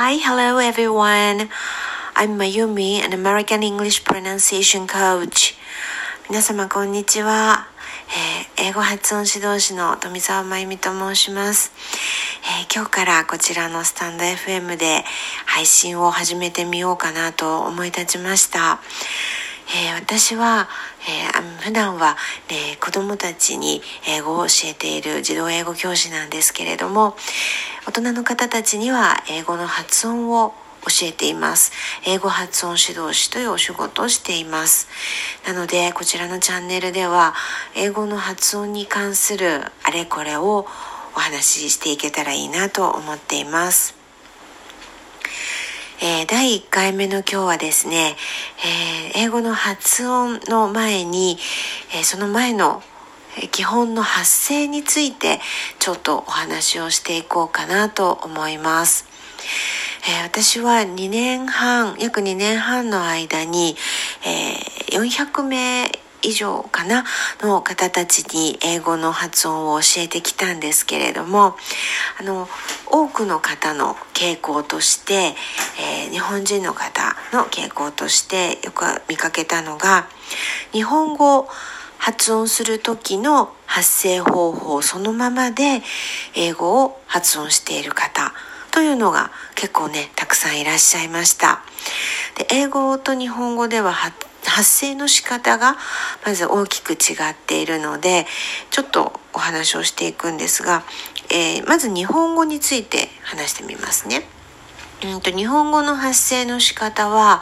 Hi, hello everyone. I'm Mayumi, an American English pronunciation coach. 皆様こんにちは。えー、英語発音指導士の富澤真由美と申します、えー、今日からこちらのスタンド FM で配信を始めてみようかなと思い立ちました。えー、私は、えー、普段は、えー、子供たちに英語を教えている児童英語教師なんですけれども大人の方たちには英語の発音を教えています。英語発音指導士というお仕事をしています。なので、こちらのチャンネルでは、英語の発音に関するあれこれをお話ししていけたらいいなと思っています。えー、第1回目の今日はですね、えー、英語の発音の前に、えー、その前の基本の発声についてちょっとお話をしていこうかなと思います。えー、私は2年半、約2年半の間に、えー、400名以上かなの方たちに英語の発音を教えてきたんですけれどもあの多くの方の傾向として、えー、日本人の方の傾向としてよく見かけたのが日本語を発音する時の発声方法そのままで英語を発音している方というのが結構ねたくさんいらっしゃいました。で英語と日本語では発発声の仕方がまず大きく違っているのでちょっとお話をしていくんですが、えー、まず日本語について話してみますね。うんと日本語の発声の仕方は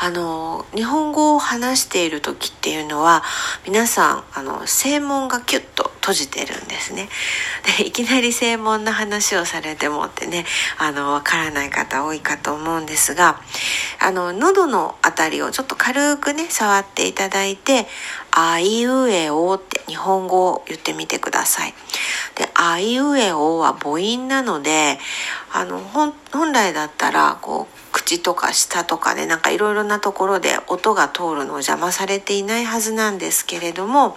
あの日本語を話している時っていうのは皆さんあの声門がキュッと閉じてるんですねでいきなり声門の話をされてもってねあのわからない方多いかと思うんですがあの喉の辺りをちょっと軽くね触っていただいて「あいうえお」って日本語を言ってみてください。で「あいうえお」は母音なのであの本来だったらこう口とか舌とかでなんかいろいろなところで音が通るのを邪魔されていないはずなんですけれども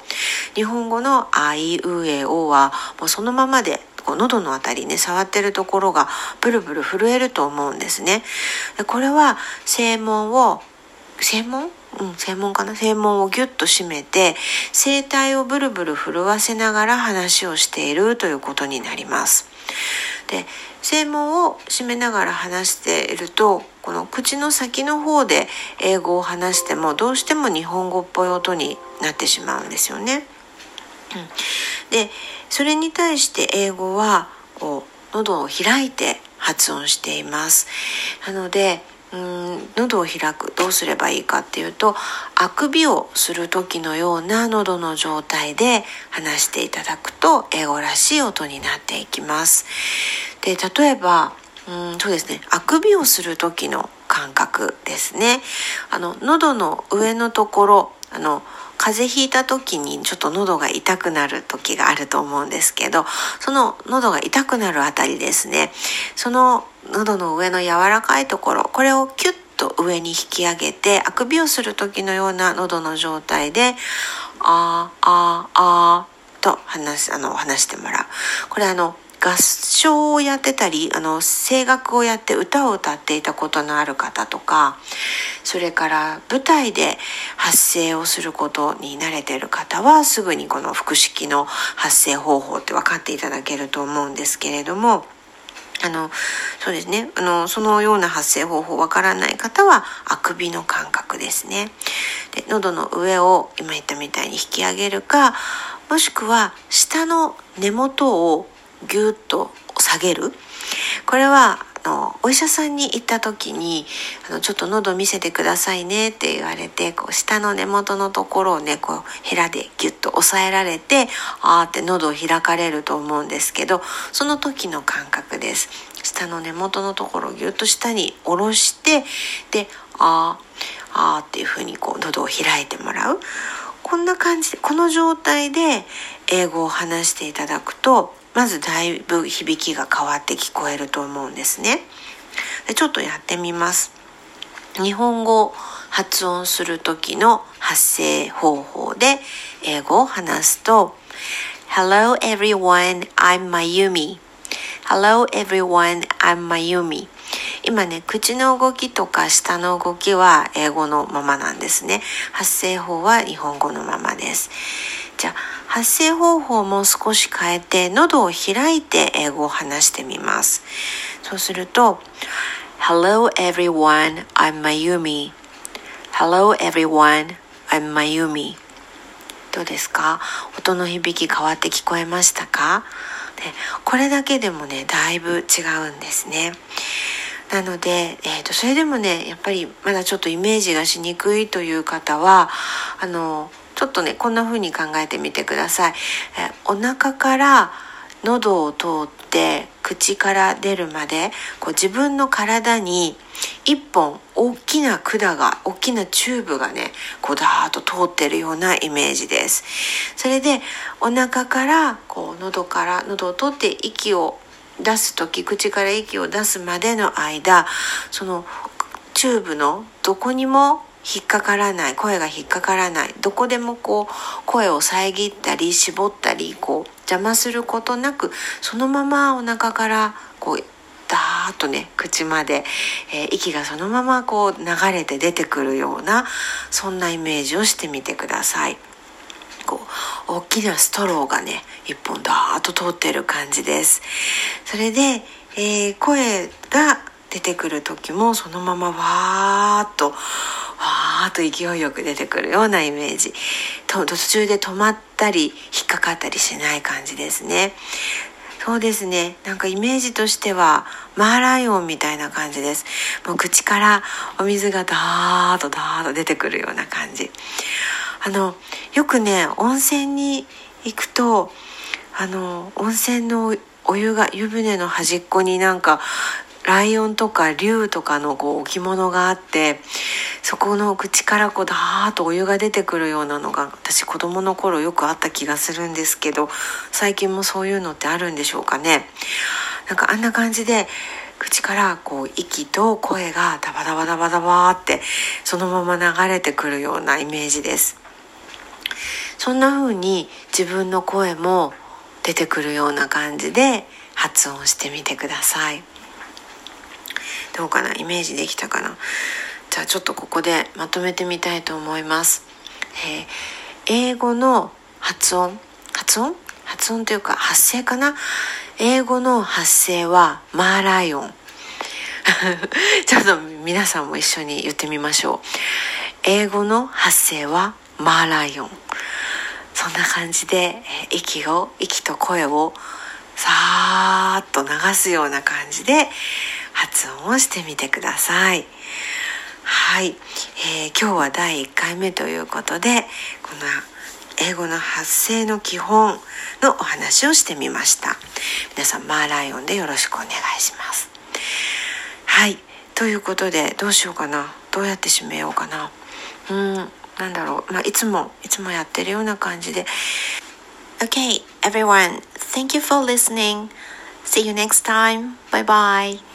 日本語の「あいうえお」はもうそのままで喉の辺りね触ってるところがブルブル震えると思うんですね。これは声門を声門？うん、声門かな？声門をギュッと締めて声帯をブルブル震わせながら話をしているということになります。で声門を締めながら話しているとこの口の先の方で英語を話してもどうしても日本語っぽい音になってしまうんですよね。うん、でそれに対して英語はこう喉を開いて発音しています。なのでうん喉を開くどうすればいいかっていうとあくびをする時のような喉の状態で話していただくと英語らしい音になっていきます。で例えばうんそうですねあくびをする時の感覚ですね。あの喉の上のところあの風邪ひいた時にちょっと喉が痛くなる時があると思うんですけどその喉が痛くなるあたりですねその喉の上の柔らかいところこれをキュッと上に引き上げてあくびをする時のような喉の状態で「あーあーあー」と話あの話してもらう。これあの合唱をやってたりあの声楽をやって歌を歌っていたことのある方とかそれから舞台で発声をすることに慣れてる方はすぐにこの腹式の発声方法って分かっていただけると思うんですけれども。あのそうですねあのそのような発声方法わからない方はあくびの感覚ですねで喉の上を今言ったみたいに引き上げるかもしくは下の根元をぎゅっと下げる。これはあのお医者さんに行った時にあのちょっと喉見せてくださいねって言われてこう下の根元のところをねこうヘラでギュッと押さえられてあーって喉を開かれると思うんですけどその時の感覚です。下の根元のところをギュッと下に下ろしてであーあーっていうふうにこう喉を開いてもらう。こんな感じでこの状態で英語を話していただくとまずだいぶ響きが変わって聞こえると思うんですね。でちょっとやってみます。日本語発音する時の発声方法で英語を話すと Hello everyone, I'm Mayumi. Hello everyone, I'm Mayumi. 今ね口の動きとか舌の動きは英語のままなんですね発声法は日本語のままですじゃあ発声方法も少し変えて喉を開いて英語を話してみます。そうすると Hello everyone, I'm Mayumi. Hello everyone, I'm Mayumi. どうですか？音の響き変わって聞こえましたか？これだけでもねだいぶ違うんですね。なので、えーと、それでもねやっぱりまだちょっとイメージがしにくいという方はあのちょっとねこんな風に考えてみてください。えお腹から喉を通って口から出るまでこう自分の体に一本大きな管が大きなチューブがねこうダーッと通ってるようなイメージですそれでお腹からこう喉から喉を通って息を出す時口から息を出すまでの間そのチューブのどこにも引っかからない声が引っかからないどこでもこう声を遮ったり絞ったりこう邪魔することなくそのままお腹からこうダーッとね口まで、えー、息がそのままこう流れて出てくるようなそんなイメージをしてみてください。こう大きなストローがね一本ダーッと通ってる感じです。それで、えー、声が出てくる時もそのままわーっとわーっと勢いよく出てくるようなイメージ。と途中で止まったり引っかかったりしない感じですね。そうですね。なんかイメージとしてはマーライオンみたいな感じです。もう口からお水がダーッとダーッと出てくるような感じ。あのよくね温泉に行くとあの温泉のお湯が湯船の端っこになんかライオンとか竜とかのこう置物があってそこの口からこうダーッとお湯が出てくるようなのが私子供の頃よくあった気がするんですけど最近もそういうのってあるんでしょうかねなんかあんな感じで口からこう息と声がダバダバダバダバってそのまま流れてくるようなイメージですそんな風に自分の声も出てくるような感じで発音してみてください。どうかなイメージできたかな。じゃあちょっとここでまとめてみたいと思います、えー、英語の発音。発音？発音というか発声かな？英語の発声はマーライオン。ちょっと皆さんも一緒に言ってみましょう。英語の発声はマーライオン。そんな感じで息を息と声をさーっと流すような感じで発音をしてみてください。はい、えー、今日は第1回目ということでこの英語の発声の基本のお話をしてみました。皆さんマーライオンでよろしくお願いします。はい。ということでどうしようかな。どうやって締めようかな。うん。なんだろう。まあいつもいつもやってるような感じで。Okay everyone. Thank you for listening. See you next time. Bye bye